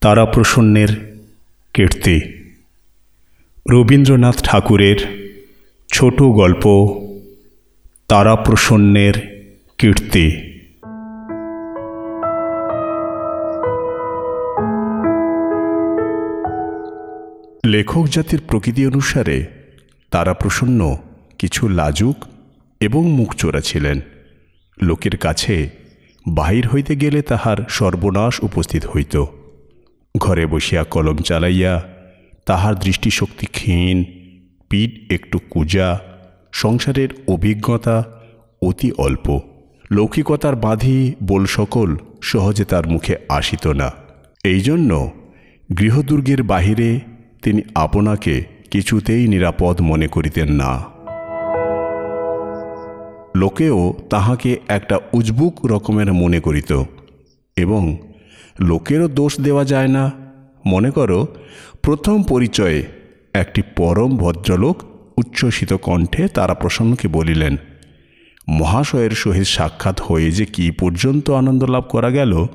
তারাপ্রসন্নের কীর্তি। রবীন্দ্রনাথ ঠাকুরের ছোট গল্প, তারাপ্রসন্নের কীর্তি। লেখক জাতির প্রকৃতি অনুসারে তারাপ্রসন্ন কিছু লাজুক এবং মুখচোরা ছিলেন। লোকের কাছে বাহির হইতে গেলে তাহার সর্বনাশ উপস্থিত হইত। ঘরে বসিয়া কলম চালাইয়া তাহার দৃষ্টিশক্তি ক্ষীণ পিঠ একটু কুজা, সংসারের অভিজ্ঞতা অতি অল্প। লৌকিকতার বাঁধি বল সকল সহজে তার মুখে আসিত না। এই জন্য গৃহদুর্গের বাহিরে তিনি আপনাকে কিছুতেই নিরাপদ মনে করিতেন না। লোকেও তাহাকে একটা উজবুক রকমের মনে করিত এবং লোকেরও দোষ দেওয়া যায় না। মনে করো, প্রথম পরিচয়ে একটি পরম ভদ্রলোক উচ্ছ্বসিত কণ্ঠে তারা প্রসন্নকে বলিলেন, মহাশয়ের সহিত সাক্ষাৎ হয়ে যে কি পর্যন্ত আনন্দ লাভ করা গেল,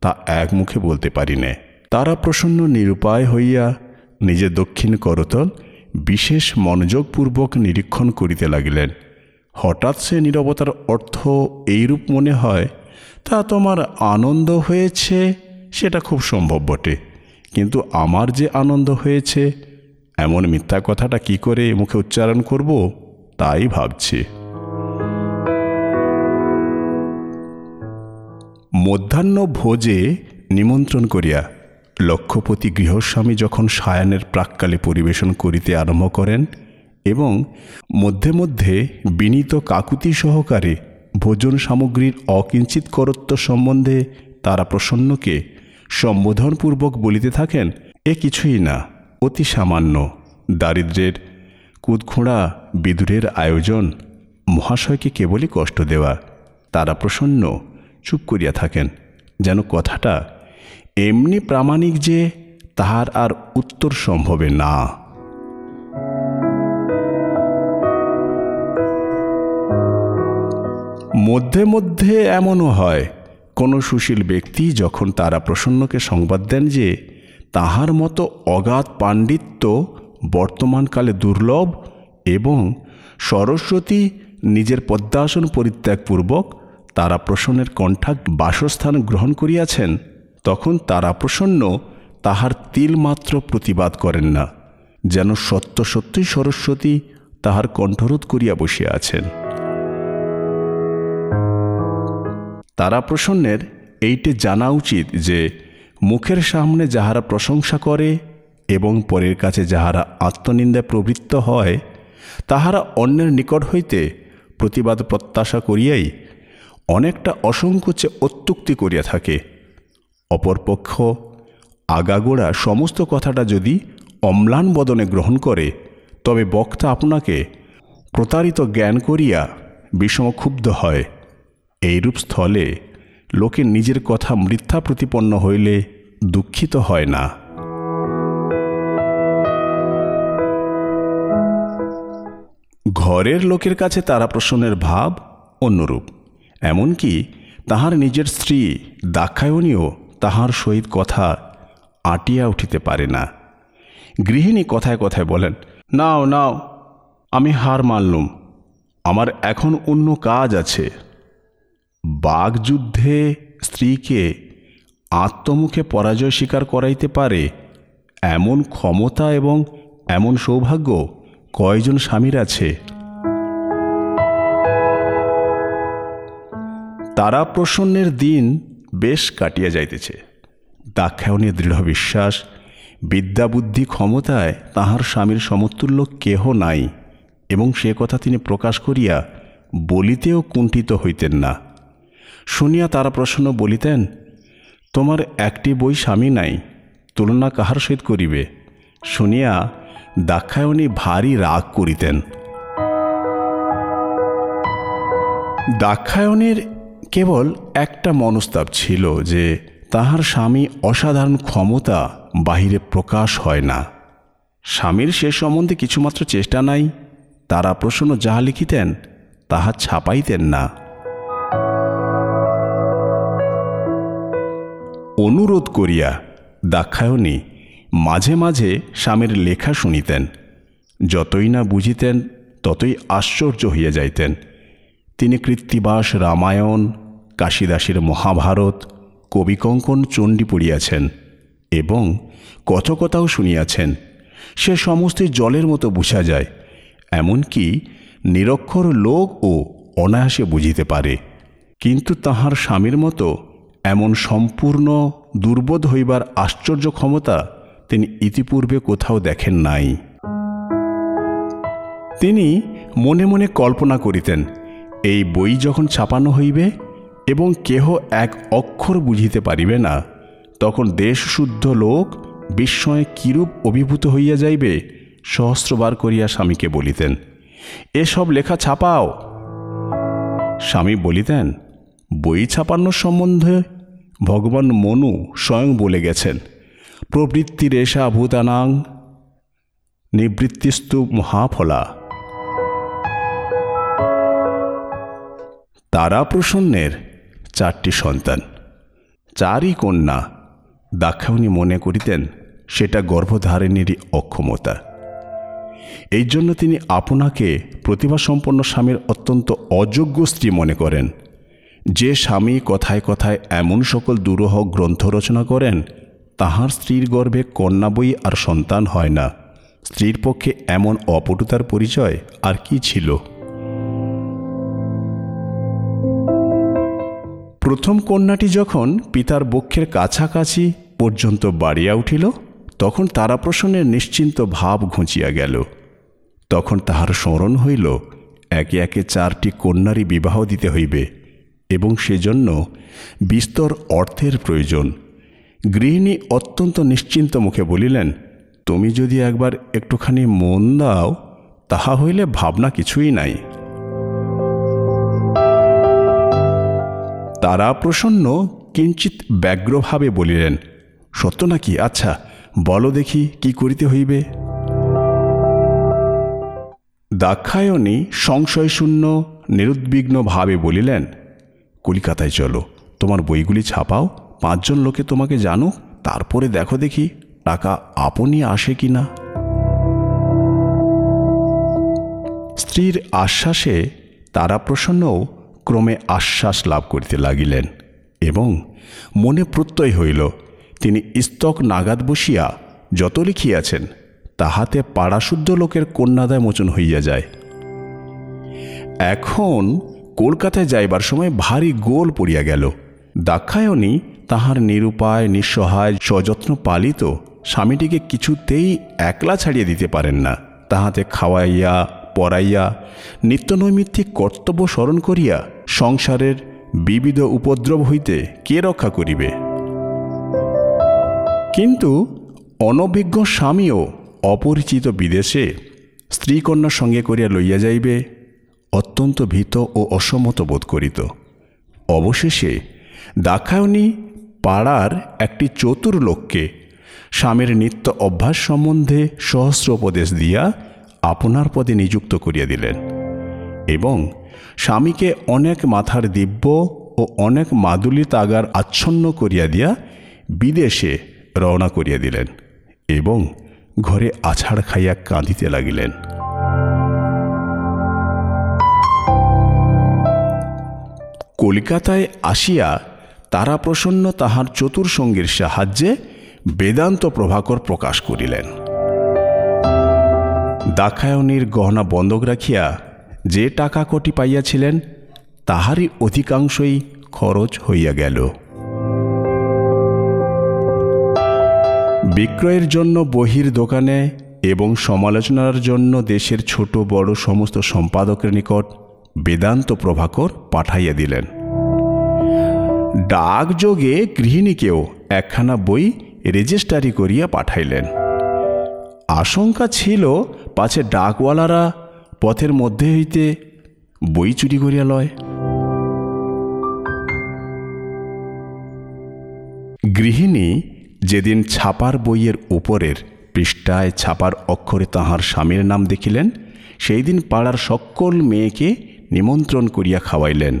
তা এক মুখে বলতে পারি নে। তারা প্রসন্ন নিরুপায় হইয়া নিজের দক্ষিণ করতল বিশেষ মনোযোগপূর্বক নিরীক্ষণ করিতে লাগিলেন। হঠাৎ সে নীরবতার অর্থ এইরূপ মনে হয় তা তোমার আনন্দ হয়েছে? সেটা খুব সম্ভব বটে। কিন্তু আমার যে আনন্দ হয়েছে, এমন মিথ্যা কথাটা কি করে মুখে উচ্চারণ করব? তাই ভাবছি। মধ্যাহ্ন ভোজে নিমন্ত্রণ করিয়া লক্ষ্যপতি গৃহস্বামী যখন সায়ানের প্রাককালে পরিবেশন করিতে আরম্ভ করেন এবং মধ্যে মধ্যে বিনীত কাকুতি সহকারে ভোজন সামগ্রীর অকিঞ্চিত করত্ব সম্বন্ধে তারা প্রসন্নকে সম্বোধনপূর্বক বলিতে থাকেন, এ কিছুই না, অতি সামান্য। দারিদ্রের কুদখোঁড়া বিদুরের আয়োজন। মহাশয়কে কেবলই কষ্ট দেওয়া। তারা প্রসন্ন, চুপ করিয়া থাকেন। যেন কথাটা এমনি প্রামাণিক যে, তাহার আর উত্তর সম্ভবে না। মধ্যে মধ্যে এমনও হয়, কোনো সুশীল ব্যক্তি যখন তারা প্রসন্নকে সংবাদ দেন যে তাহার মতো অগাধ পাণ্ডিত্য বর্তমানকালে দুর্লভ এবং সরস্বতী নিজের পদ্মাসন পরিত্যাগপূর্বক তারা প্রসন্নের কণ্ঠাক বাসস্থান গ্রহণ করিয়াছেন, তখন তারা প্রসন্ন তাহার তিলমাত্র প্রতিবাদ করেন না, যেন সত্য সত্যই সরস্বতী তাহার কণ্ঠরোধ করিয়া বসিয়া আছেন। তারা প্রসন্নের এইটে জানা উচিত যে, মুখের সামনে যাহারা প্রশংসা করে এবং পরের কাছে যাহারা আত্মনিন্দায় প্রবৃত্ত হয়, তাহারা অন্যের নিকট হইতে প্রতিবাদ প্রত্যাশা করিয়াই অনেকটা অসংকোচে অত্যুক্তি করিয়া থাকে। অপরপক্ষ আগাগোড়া সমস্ত কথাটা যদি অম্লান বদনে গ্রহণ করে, তবে বক্তা আপনাকে প্রতারিত জ্ঞান করিয়া বিষম ক্ষুব্ধ হয়। এইরূপ স্থলে লোকে নিজের কথা মিথ্যা প্রতিপন্ন হইলে দুঃখিত হয় না। ঘরের লোকের কাছে তারা প্রসন্নের ভাব অন্যরূপ, এমনকি তাহার নিজের স্ত্রী দাক্ষায়ণীও তাহার সহিত কথা আটিয়া উঠিতে পারে না। গৃহিণী কথায় কথায় বলেন, নাও নাও, আমি হার মানলুম, আমার এখন অন্য কাজ আছে। বাগযুদ্ধে স্ত্রীকে আত্মমুখে পরাজয় স্বীকার করাইতে পারে এমন ক্ষমতা এবং এমন সৌভাগ্য কয়জন স্বামীর আছে? তারা প্রসন্নের দিন বেশ কাটিয়া যাইতেছে। দাক্ষায়ণীর দৃঢ় বিশ্বাস, বিদ্যাবুদ্ধি ক্ষমতায় তাহার স্বামীর সমতুল্য কেহ নাই এবং সে কথা তিনি প্রকাশ করিয়া বলিতেও কুণ্ঠিত হইতেন না। শুনিয়া তারা প্রসন্ন বলিতেন, তোমার একটি বই স্বামী নাই, তুলনা কাহার সহিত করিবে? শুনিয়া দাক্ষায়ণী ভারী রাগ করিতেন। দাক্ষায়ণীর কেবল একটা মনস্তাপ ছিল যে তাহার স্বামী অসাধারণ ক্ষমতা বাহিরে প্রকাশ হয় না। স্বামীর সে সম্বন্ধে কিছুমাত্র চেষ্টা নাই, তারা প্রসন্ন যাহা লিখিতেন, তাহা ছাপাইতেন না। অনুরোধ করিয়া দাক্ষায়ণী মাঝে মাঝে স্বামীর লেখা শুনিতেন। যতই না বুঝিতেন, ততই আশ্চর্য হইয়া যাইতেন। তিনি কৃত্তিবাস রামায়ণ, কাশীদাসের মহাভারত, কবিকঙ্কন চণ্ডী পড়িয়াছেন এবং কথকতাও শুনিয়াছেন। সে সমস্ত জলের মতো বুঝা যায়, এমনকি নিরক্ষর লোকও অনায়াসে বুঝিতে পারে। কিন্তু তাহার স্বামীর মতো এমন সম্পূর্ণ দুর্বোধ হইবার আশ্চর্য ক্ষমতা তিনি ইতিপূর্বে কোথাও দেখেন নাই। তিনি মনে মনে কল্পনা করিতেন, এই বই যখন ছাপানো হইবে এবং কেহ এক অক্ষর বুঝিতে পারিবে না, তখন দেশশুদ্ধ লোক বিস্ময়ে কিরূপ অভিভূত হইয়া যাইবে সহস্রবার করিয়া স্বামীকে বলিতেন, এসব লেখা ছাপাও। স্বামী বলিতেন, বই ছাপানোর সম্বন্ধে ভগবান মনু স্বয়ং বলে গেছেন, প্রবৃত্তি রেশা ভূতানাং নিবৃত্তিস্তু মহাফলা। তারা প্রসন্নের চারটি সন্তান, চারই কন্যা, দাক্ষায়ণী মনে করিতেন সেটা গর্ভধারিণীরই অক্ষমতা। এই জন্য তিনি আপনাকে প্রতিভাসম্পন্ন স্বামীর অত্যন্ত অযোগ্য স্ত্রী মনে করেন। যে স্বামী কথায় কথায় এমন সকল দুরূহ গ্রন্থ রচনা করেন, তাহার স্ত্রীর গর্ভে কন্যা বই আর সন্তান হয় না। স্ত্রীর পক্ষে এমন অপটুতার পরিচয় আর কি ছিল? প্রথম কন্যাটি যখন পিতার বক্ষের কাছাকাছি পর্যন্ত বাড়িয়া উঠিল, তখন তারাপ্রসন্নের নিশ্চিন্ত ভাব ঘুঁচিয়া গেল। তখন তাহার স্মরণ হইল, একে একে চারটি কন্যারই বিবাহ দিতে হইবে। এবং সেজন্য বিস্তর অর্থের প্রয়োজন। গৃহিণী অত্যন্ত নিশ্চিন্ত মুখে বলিলেন, তুমি যদি একবার একটুখানি মন দাও, তাহা হইলে ভাবনা কিছুই নাই। তারা প্রসন্ন কিঞ্চিত ব্যগ্রভাবে বলিলেন, সত্য নাকি? আচ্ছা বলো দেখি কি করিতে হইবে? দাক্ষায়ণী সংশয়শূন্য, নিরুদ্বিগ্নভাবে বলিলেন কলিকাতায় চলো। তোমার বইগুলি ছাপাও, পাঁচজন লোকে তোমাকে জানো তারপরে দেখো দেখি টাকা আপনি আসে কি না স্ত্রীর আশ্বাসে তারা প্রসন্নও ক্রমে আশ্বাস লাভ করিতে লাগিলেন এবং মনে প্রত্যয় হইল, তিনি স্তক নাগাদ বসিয়া যত লিখিয়াছেন, তাহাতে পাড়াশুদ্ধ লোকের কন্যাদায় মোচন হইয়া যায়। এখন কলকাতায় যাইবার সময় ভারী গোল পড়িয়া গেল। দাক্ষায়ণী তাহার নিরুপায়, নিঃসহায়, সযত্ন পালিত স্বামীটিকে কিছুতেই একলা ছাড়িয়ে দিতে পারেন না। তাহাতে খাওয়াইয়া, পড়াইয়া, নিত্যনৈমিত্তিক কর্তব্য স্মরণ করিয়া সংসারের বিবিধ উপদ্রব হইতে কে রক্ষা করিবে? কিন্তু অনভিজ্ঞ স্বামীও অপরিচিত বিদেশে স্ত্রীকন্যার সঙ্গে করিয়া লইয়া যাইবে। অত্যন্ত ভীত ও অসম্মত বোধ করিত। অবশেষে দাক্ষায়ণী পাড়ার একটি চতুর লোককে স্বামীর নিত্য অভ্যাস সম্বন্ধে সহস্র উপদেশ দিয়া আপনার পদে নিযুক্ত করিয়া দিলেন এবং স্বামীকে অনেক মাথার দিব্য ও অনেক মাদুলি তাগার আচ্ছন্ন করিয়া দিয়া বিদেশে রওনা করিয়া দিলেন এবং ঘরে আছাড় খাইয়া কাঁদিতে লাগিলেন। কলিকাতায় আসিয়া তারা প্রসন্ন তাহার চতুর্সঙ্গীর সাহায্যে বেদান্ত প্রভাকর প্রকাশ করিলেন। দাক্ষায়ণীর গহনা বন্ধক রাখিয়া যে টাকা কোটি পাইয়াছিলেন, তাহারই অধিকাংশই খরচ হইয়া গেল। বিক্রয়ের জন্য বহির দোকানে এবং সমালোচনার জন্য দেশের ছোট বড় সমস্ত সম্পাদকের নিকট বেদান্ত প্রভাকর পাঠাইয়া দিলেন। ডাকযোগে গৃহিণীকেও একখানা বই রেজিস্টারি করিয়া পাঠাইলেন। আশঙ্কা ছিল পাছে ডাকওয়ালারা পথের মধ্যে হইতে বই চুরি করিয়া লয়। গৃহিণী যেদিন ছাপার বইয়ের উপরের পৃষ্ঠায় ছাপার অক্ষরে তাহার স্বামীর নাম দেখিলেন সেই দিন পাড়ার সকল মেয়েকে নিমন্ত্রণ করিয়া খাওয়াইলেন।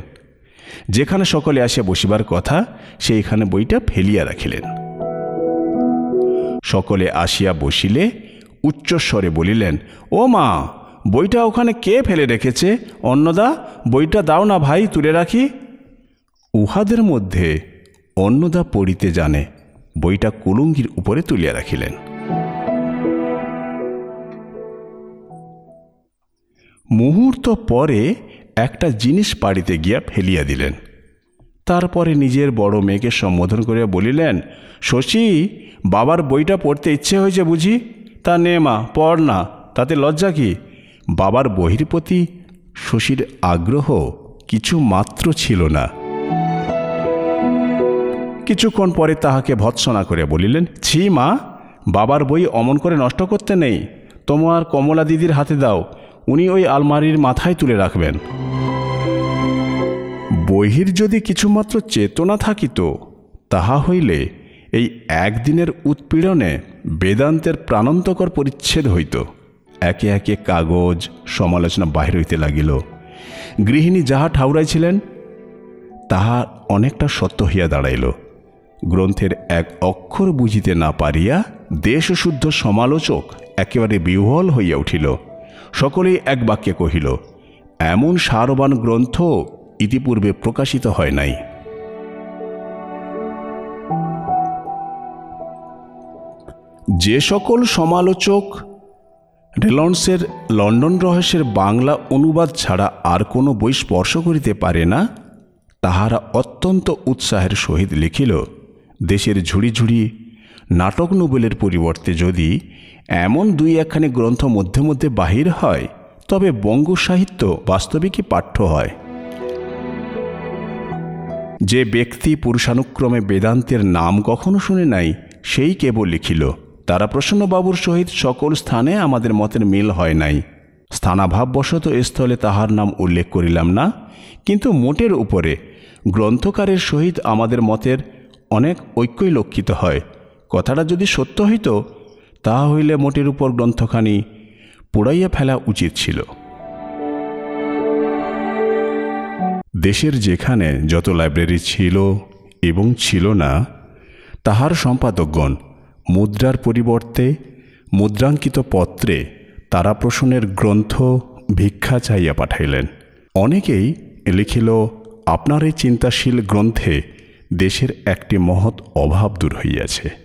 যেখানে সকলে আসিয়া বসিবার কথা, সেইখানে বইটা ফেলিয়া রাখিলেন। সকলে আসিয়া বসিলে উচ্চস্বরে বলিলেন, ও মা, বইটা ওখানে কে ফেলে রেখেছে? অন্নদা, বইটা দাও না ভাই, তুলে রাখি। উহাদের মধ্যে অন্নদা পড়িতে জানে, বইটা কুলুঙ্গির উপরে তুলিয়া রাখিলেন। মুহূর্ত পরে একটা জিনিস বাড়িতে গিয়া ফেলিয়া দিলেন। তারপরে নিজের বড় মেয়েকে সম্বোধন করিয়া বলিলেন, শশী, বাবার বইটা পড়তে ইচ্ছে হয়েছে বুঝি? তা নে মা, পড় না, তাতে লজ্জা কি? বাবার বহির প্রতি শশীর আগ্রহ কিছু মাত্র ছিল না। কিছুক্ষণ পরে তাহাকে ভৎসনা করে বলিলেন, ছি মা, বাবার বই অমন করে নষ্ট করতে নেই। তোমার কমলা দিদির হাতে দাও উনি ওই আলমারির মাথায় তুলে রাখবেন। বহির যদি কিছুমাত্র চেতনা থাকিত তাহা হইলে এই একদিনের উৎপীড়নে বেদান্তের প্রাণন্তকর পরিচ্ছেদ হইত। একে একে কাগজ, সমালোচনা বাহির হইতে লাগিল। গৃহিণী যাহা ঠাউরাইছিলেন, তাহা অনেকটা সত্য হইয়া দাঁড়াইল। গ্রন্থের এক অক্ষর বুঝিতে না পারিয়া দেশশুদ্ধ সমালোচক একেবারে বিহ্বল হইয়া উঠিল। সকলেই এক বাক্যে কহিল, এমন সারবান গ্রন্থ ইতিপূর্বে প্রকাশিত হয় নাই। যে সকল সমালোচক রেলন্সের লন্ডন রহস্যের বাংলা অনুবাদ ছাড়া আর কোনো বই স্পর্শ করিতে পারে না, তাহারা অত্যন্ত উৎসাহের সহিত লিখিল, দেশের ঝুড়ি ঝুড়ি নাটক নোবেলের পরিবর্তে যদি এমন দুই একখানি গ্রন্থ মধ্যে মধ্যে বাহির হয়, তবে বঙ্গ সাহিত্য বাস্তবিকই পাঠ্য হয়। যে ব্যক্তি পুরুষানুক্রমে বেদান্তের নাম কখনো শুনে নাই, সেই কেবল লিখিল। তারা প্রসন্নবাবুর সহিত সকল স্থানে আমাদের মতের মিল হয় নাই। স্থানাভাববশত স্থলে তাহার নাম উল্লেখ করিলাম না, কিন্তু মোটের উপরে গ্রন্থকারের সহিত আমাদের মতের অনেক ঐক্যই লক্ষিত হয়। কথাটা যদি সত্য হইত তাহা হইলে মোটের উপর গ্রন্থখানি পোড়াইয়া ফেলা উচিত ছিল। দেশের যেখানে যত লাইব্রেরি ছিল এবং ছিল না, তাহার সম্পাদকগণ মুদ্রার পরিবর্তে মুদ্রাঙ্কিত পত্রে তারাপ্রসূনের গ্রন্থ ভিক্ষা চাইয়া পাঠাইলেন। অনেকেই লিখিল, আপনার এই চিন্তাশীল গ্রন্থে দেশের একটি মহৎ অভাব দূর হইয়াছে।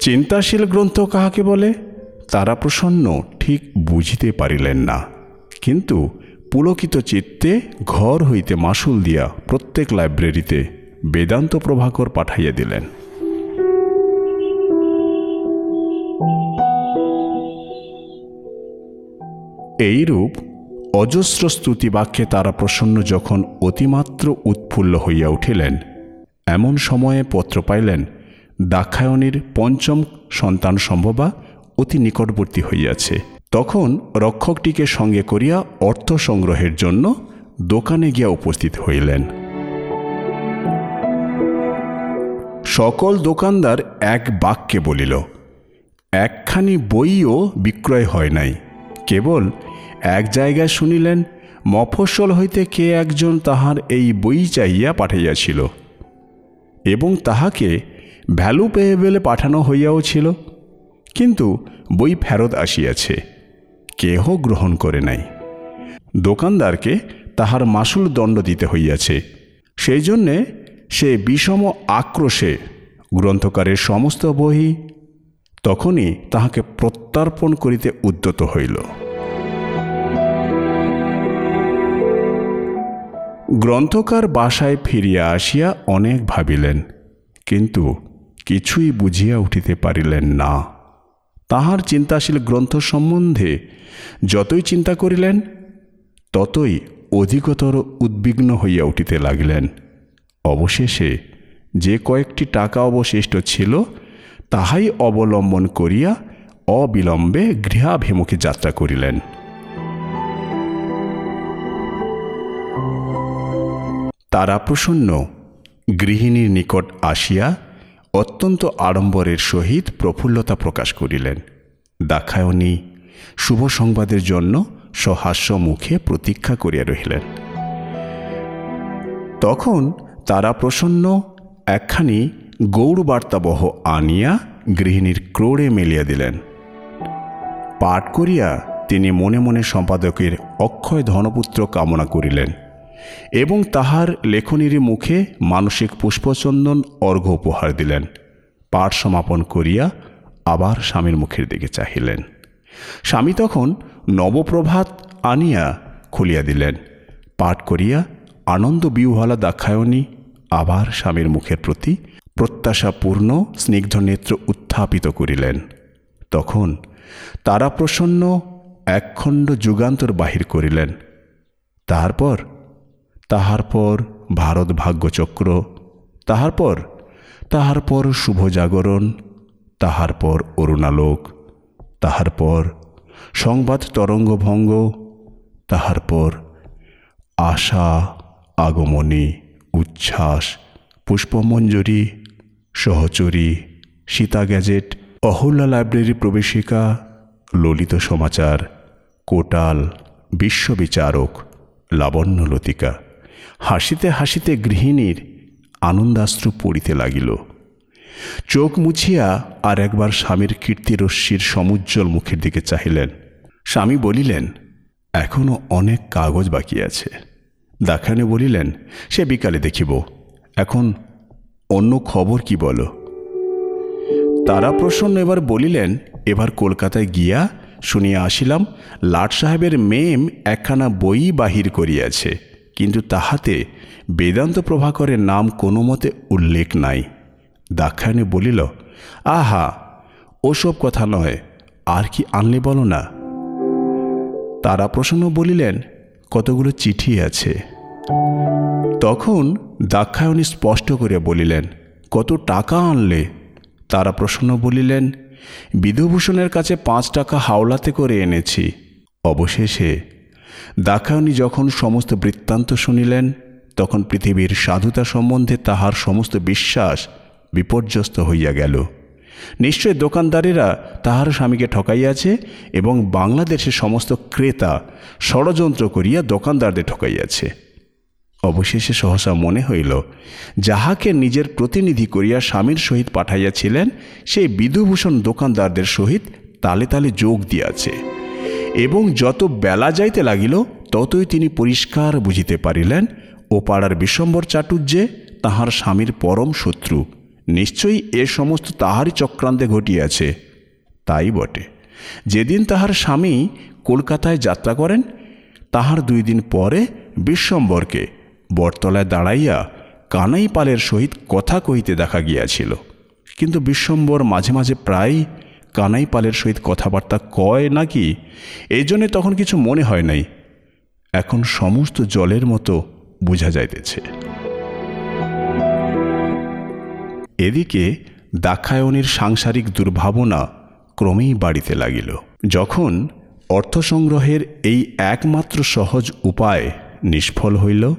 চিন্তাশীল গ্রন্থ কাহাকে বলে? তারা প্রসন্ন ঠিক বুঝিতে পারিলেন না। কিন্তু পুলকিত চিত্তে ঘর হইতে মাসুল দিয়া প্রত্যেক লাইব্রেরিতে বেদান্ত প্রভাকর পাঠাইয়া দিলেন। এইরূপ অজস্র স্তুতিবাক্যে তারা প্রসন্ন যখন অতিমাত্র উৎফুল্ল হইয়া উঠিলেন, এমন সময়ে পত্র পাইলেন দাক্ষায়ণীর পঞ্চম সন্তান সম্ভবা অতি নিকটবর্তী হইয়াছে। তখন রক্ষকটিকে সঙ্গে করিয়া অর্থ সংগ্রহের জন্য দোকানে গিয়া উপস্থিত হইলেন। সকল দোকানদার এক বাক্যে বলিল, একখানি বইও বিক্রয় হয় নাই। কেবল এক জায়গায় শুনিলেন, মফস্বল হইতে কে একজন তাহার এই বই চাইয়া পাঠাইয়াছিল এবং তাহাকে ভ্যালু পেয়েবেলে পাঠানো হইয়াও ছিল, কিন্তু বই ফেরত আসিয়াছে, কেহ গ্রহণ করে নাই। দোকানদারকে তাহার মাসুল দণ্ড দিতে হইয়াছে, সেই জন্যে সে বিষম আক্রোশে গ্রন্থকারের সমস্ত বই তখনই তাহাকে প্রত্যার্পণ করিতে উদ্যত হইল। গ্রন্থকার বাসায় ফিরিয়া আসিয়া অনেক ভাবিলেন, কিন্তু কিছুই বুঝিয়া উঠিতে পারিলেন না। তাহার চিন্তাশীল গ্রন্থ সম্বন্ধে যতই চিন্তা করিলেন, ততই অধিকতর উদ্বিগ্ন হইয়া উঠিতে লাগিলেন। অবশেষে যে কয়েকটি টাকা অবশিষ্ট ছিল, তাহাই অবলম্বন করিয়া অবিলম্বে গৃহাভিমুখে যাত্রা করিলেন। তারা প্রসন্ন গৃহিণীর নিকট আসিয়া অত্যন্ত আড়ম্বরের সহিত প্রফুল্লতা প্রকাশ করিলেন। দাক্ষায়ণী শুভ সংবাদের জন্য সহাস্য মুখে প্রতীক্ষা করিয়া রহিলেন। তখন তারা প্রসন্ন একখানি গৌড়বার্তাবহ আনিয়া গৃহিণীর ক্রোড়ে মেলিয়া দিলেন। পাঠ করিয়া তিনি মনে মনে সম্পাদকের অক্ষয় ধনপুত্র কামনা করিলেন। এবং তাহার লেখনীর মুখে মানসিক পুষ্পচন্দন অর্ঘ্য উপহার দিলেন। পাঠ সমাপন করিয়া আবার স্বামীর মুখের দিকে চাহিলেন। স্বামী তখন নবপ্রভাত আনিয়া খুলিয়া দিলেন। পাঠ করিয়া আনন্দ বিহ্বলা দাক্ষায়ণী আবার স্বামীর মুখের প্রতি প্রত্যাশাপূর্ণ স্নিগ্ধ নেত্র উত্থাপিত করিলেন। তখন তারা প্রসন্ন একখণ্ড যুগান্তর বাহির করিলেন। তারপর তাহার পর ভারত ভাগ্যচক্র, তাহার পর তাহার পর শুভ জাগরণ, তাহার পর অরুণালোক, তাহার পর সংবাদ তরঙ্গভঙ্গ, তাহার পর আশা, আগমনী, উচ্ছ্বাস, পুষ্পমঞ্জরি, সহচরী, সীতা গ্যাজেট অহল্যা লাইব্রেরি প্রবেশিকা, ললিত সমাচার, কোটাল বিশ্ববিচারক লাবণ্যলতিকা হাসিতে হাসিতে গৃহিণীর আনন্দাশ্রু পড়িতে লাগিল। চোখ মুছিয়া আর একবার স্বামীর কীর্তিরশ্মির সমুজ্জ্বল মুখের দিকে চাহিলেন। স্বামী বলিলেন এখনও অনেক কাগজ বাকি আছে। দাখানে বলিলেন, সে বিকালে দেখিব। এখন অন্য খবর কি বলো? তারা প্রসন্ন এবার বলিলেন, এবার কলকাতায় গিয়া শুনিয়া আসিলাম, লাট সাহেবের মেম একখানা বই বাহির করিয়াছে। কিন্তু তাহাতে বেদান্ত প্রভাকরের নাম কোনো মতে উল্লেখ নাই। দাক্ষায়ণী বলিল, আহা, ওসব কথা নয়, আর কি আনলে বলো না? তারা প্রসন্ন বলিলেন, কতগুলো চিঠি আছে? তখন দাক্ষায়ণী স্পষ্ট করে বলিলেন, কত টাকা আনলে? তারা প্রসন্ন বলিলেন, বিধুভূষণের কাছে পাঁচ টাকা হাওলাতে করে এনেছি, অবশেষে দাক্ষায়ণী যখন সমস্ত বৃত্তান্ত শুনিলেন, তখন পৃথিবীর সাধুতা সম্বন্ধে তাহার সমস্ত বিশ্বাস বিপর্যস্ত হইয়া গেল। নিশ্চয় দোকানদারেরা তাহার স্বামীকে ঠকাইয়াছে এবং বাংলাদেশের সমস্ত ক্রেতা ষড়যন্ত্র করিয়া দোকানদারদের ঠকাইয়াছে। অবশেষে সহসা মনে হইল, যাহাকে নিজের প্রতিনিধি করিয়া স্বামীর সহিত পাঠাইয়াছিলেন, সেই বিধুভূষণ দোকানদারদের সহিত তালে তালে যোগ দিয়াছে। এবং যত বেলা যাইতে লাগিল, ততই তিনি পরিষ্কার বুঝিতে পারিলেন ও পাড়ার বিশ্বম্বর চাটুর্যে তাহার স্বামীর পরম শত্রু। নিশ্চয়ই এ সমস্ত তাহারই চক্রান্তে ঘটিয়াছে। তাই বটে। যেদিন তাহার স্বামী কলকাতায় যাত্রা করেন, তাহার দুই দিন পরে বিশ্বম্বরকে বটতলায় দাঁড়াইয়া কানাই পালের সহিত কথা কহিতে দেখা গিয়াছিল। কিন্তু বিশ্বম্বর মাঝে মাঝে প্রায় কানাই পালের সহিত কথাবার্তা কয় নাকি? এই জন্যে তখন কিছু মনে হয় নাই। এখন সমস্ত জলের মতো বোঝা যাইতেছে। এদিকে দাক্ষায়ণীর সাংসারিক দুর্ভাবনা ক্রমেই বাড়িতে লাগিল। যখন অর্থ সংগ্রহের এই একমাত্র সহজ উপায় নিষ্ফল হইল,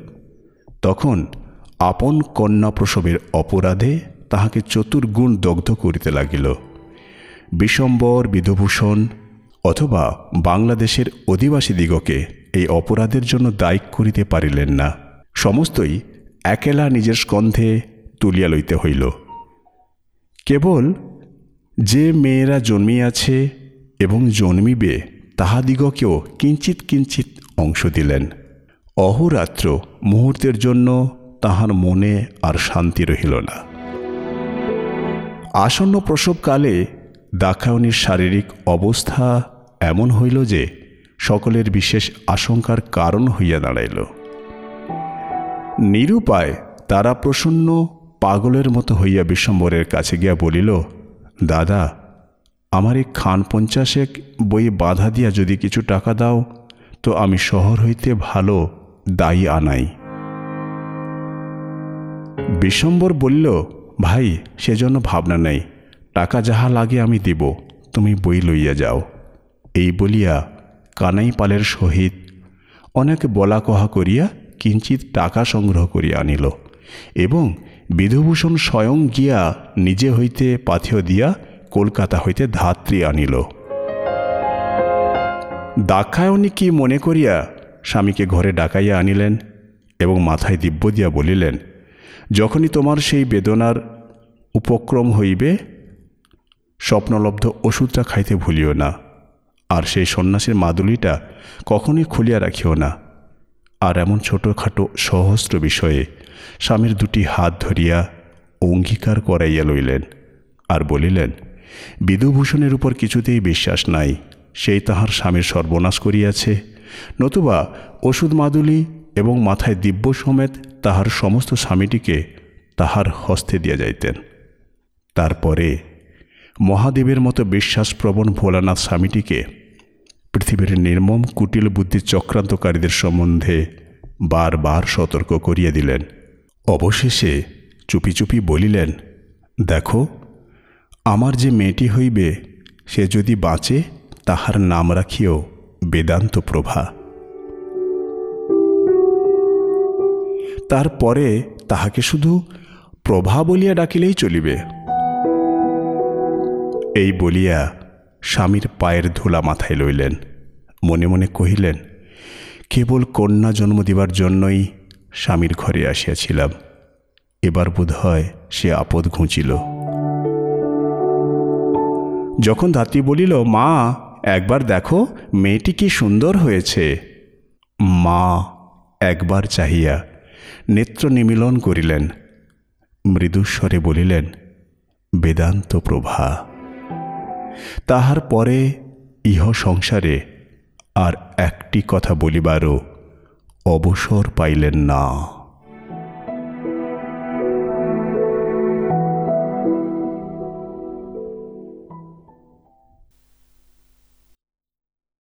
তখন আপন কন্যা প্রসবের অপরাধে তাহাকে চতুর্গুণ দগ্ধ করিতে লাগিল। বিশম্বর বিধভূষণ অথবা বাংলাদেশের অধিবাসীদিগকে এই অপরাধের জন্য দায়ী করিতে পারিলেন না। সমস্তই একেলা নিজের স্কন্ধে তুলিয়া লইতে হইল। কেবল যে মেয়েরা জন্মিয়াছে এবং জন্মিবে, তাহাদিগকেও কিঞ্চিত কিঞ্চিত অংশ দিলেন। অহরাত্র মুহূর্তের জন্য তাহার মনে আর শান্তি রহিল না। আসন্ন প্রসবকালে দাক্ষায়ণীর শারীরিক অবস্থা এমন হইল যে সকলের বিশেষ আশঙ্কার কারণ হইয়া দাঁড়াইল। নিরুপায় তারা প্রসন্ন পাগলের মতো হইয়া বিশ্বম্বরের কাছে গিয়া বলিল, দাদা, আমার এই খান পঞ্চাশেক বই বাধা দিয়া যদি কিছু টাকা দাও, তো আমি শহর হইতে ভালো দায়ী আনাই। বিশ্বম্বর বলল, ভাই সেজন্য ভাবনা নেই। টাকা যাহা লাগে আমি দিব, তুমি বই লইয়া যাও। এই বলিয়া কানাই পালের সহিত অনেক বলা কহা করিয়া কিঞ্চিত টাকা সংগ্রহ করিয়া আনিল এবং বিধুভূষণ স্বয়ং গিয়া নিজে হইতে পাথেয় দিয়া কলকাতা হইতে ধাত্রী আনিল। দাক্ষায়ণী কি মনে করিয়া স্বামীকে ঘরে ডাকাইয়া আনিলেন এবং মাথায় দিব্য দিয়া বলিলেন, যখনই তোমার সেই বেদনার উপক্রম হইবে স্বপ্নলব্ধ ওষুধটা খাইতে ভুলিও না, আর সেই সন্ন্যাসীর মাদুলিটা কখনোই খুলিয়া রাখিও না। আর এমন ছোটোখাটো সহস্র বিষয়ে স্বামীর দুটি হাত ধরিয়া অঙ্গীকার করাইয়া লইলেন আর বলিলেন বিধুভূষণের উপর কিছুতেই বিশ্বাস নাই, সেই তাহার স্বামীর সর্বনাশ করিয়াছে। নতুবা ওষুধ মাদুলি এবং মাথায় দিব্য সমেত তাহার সমস্ত স্বামীটিকে তাহার হস্তে দিয়া যাইতেন। তারপরে মহাদেবের মতো বিশ্বাসপ্রবণ ভোলানাথ স্বামীটিকে পৃথিবীর নির্মম কুটিল বুদ্ধি চক্রান্তকারীদের সম্বন্ধে বারবার সতর্ক করিয়া দিলেন। অবশেষে চুপি চুপি বলিলেন, দেখো, আমার যে মেয়েটি হইবে, সে যদি বাঁচে, তাহার নাম রাখিও বেদান্ত প্রভা। তারপরে তাহাকে শুধু প্রভা বলিয়া ডাকিলেই চলিবে। এই বলিয়া স্বামীর পায়ের ধুলা মাথায় লইলেন। মনে মনে কহিলেন, কেবল কন্যা জন্ম দিবার জন্যই স্বামীর ঘরে আসিয়াছিলাম। এবার বোধ হয় সে আপদ ঘুঁচিল। যখন ধাত্রী বলিল, মা, একবার দেখো, মেয়েটি কি সুন্দর হয়েছে। মা একবার চাহিয়া নেত্র নিমিলন করিলেন। মৃদুস্বরে বলিলেন, বেদান্ত প্রভা। তাহার পরে ইহ সংসারে আর একটি কথা বলিবারও অবসর পাইলেন না।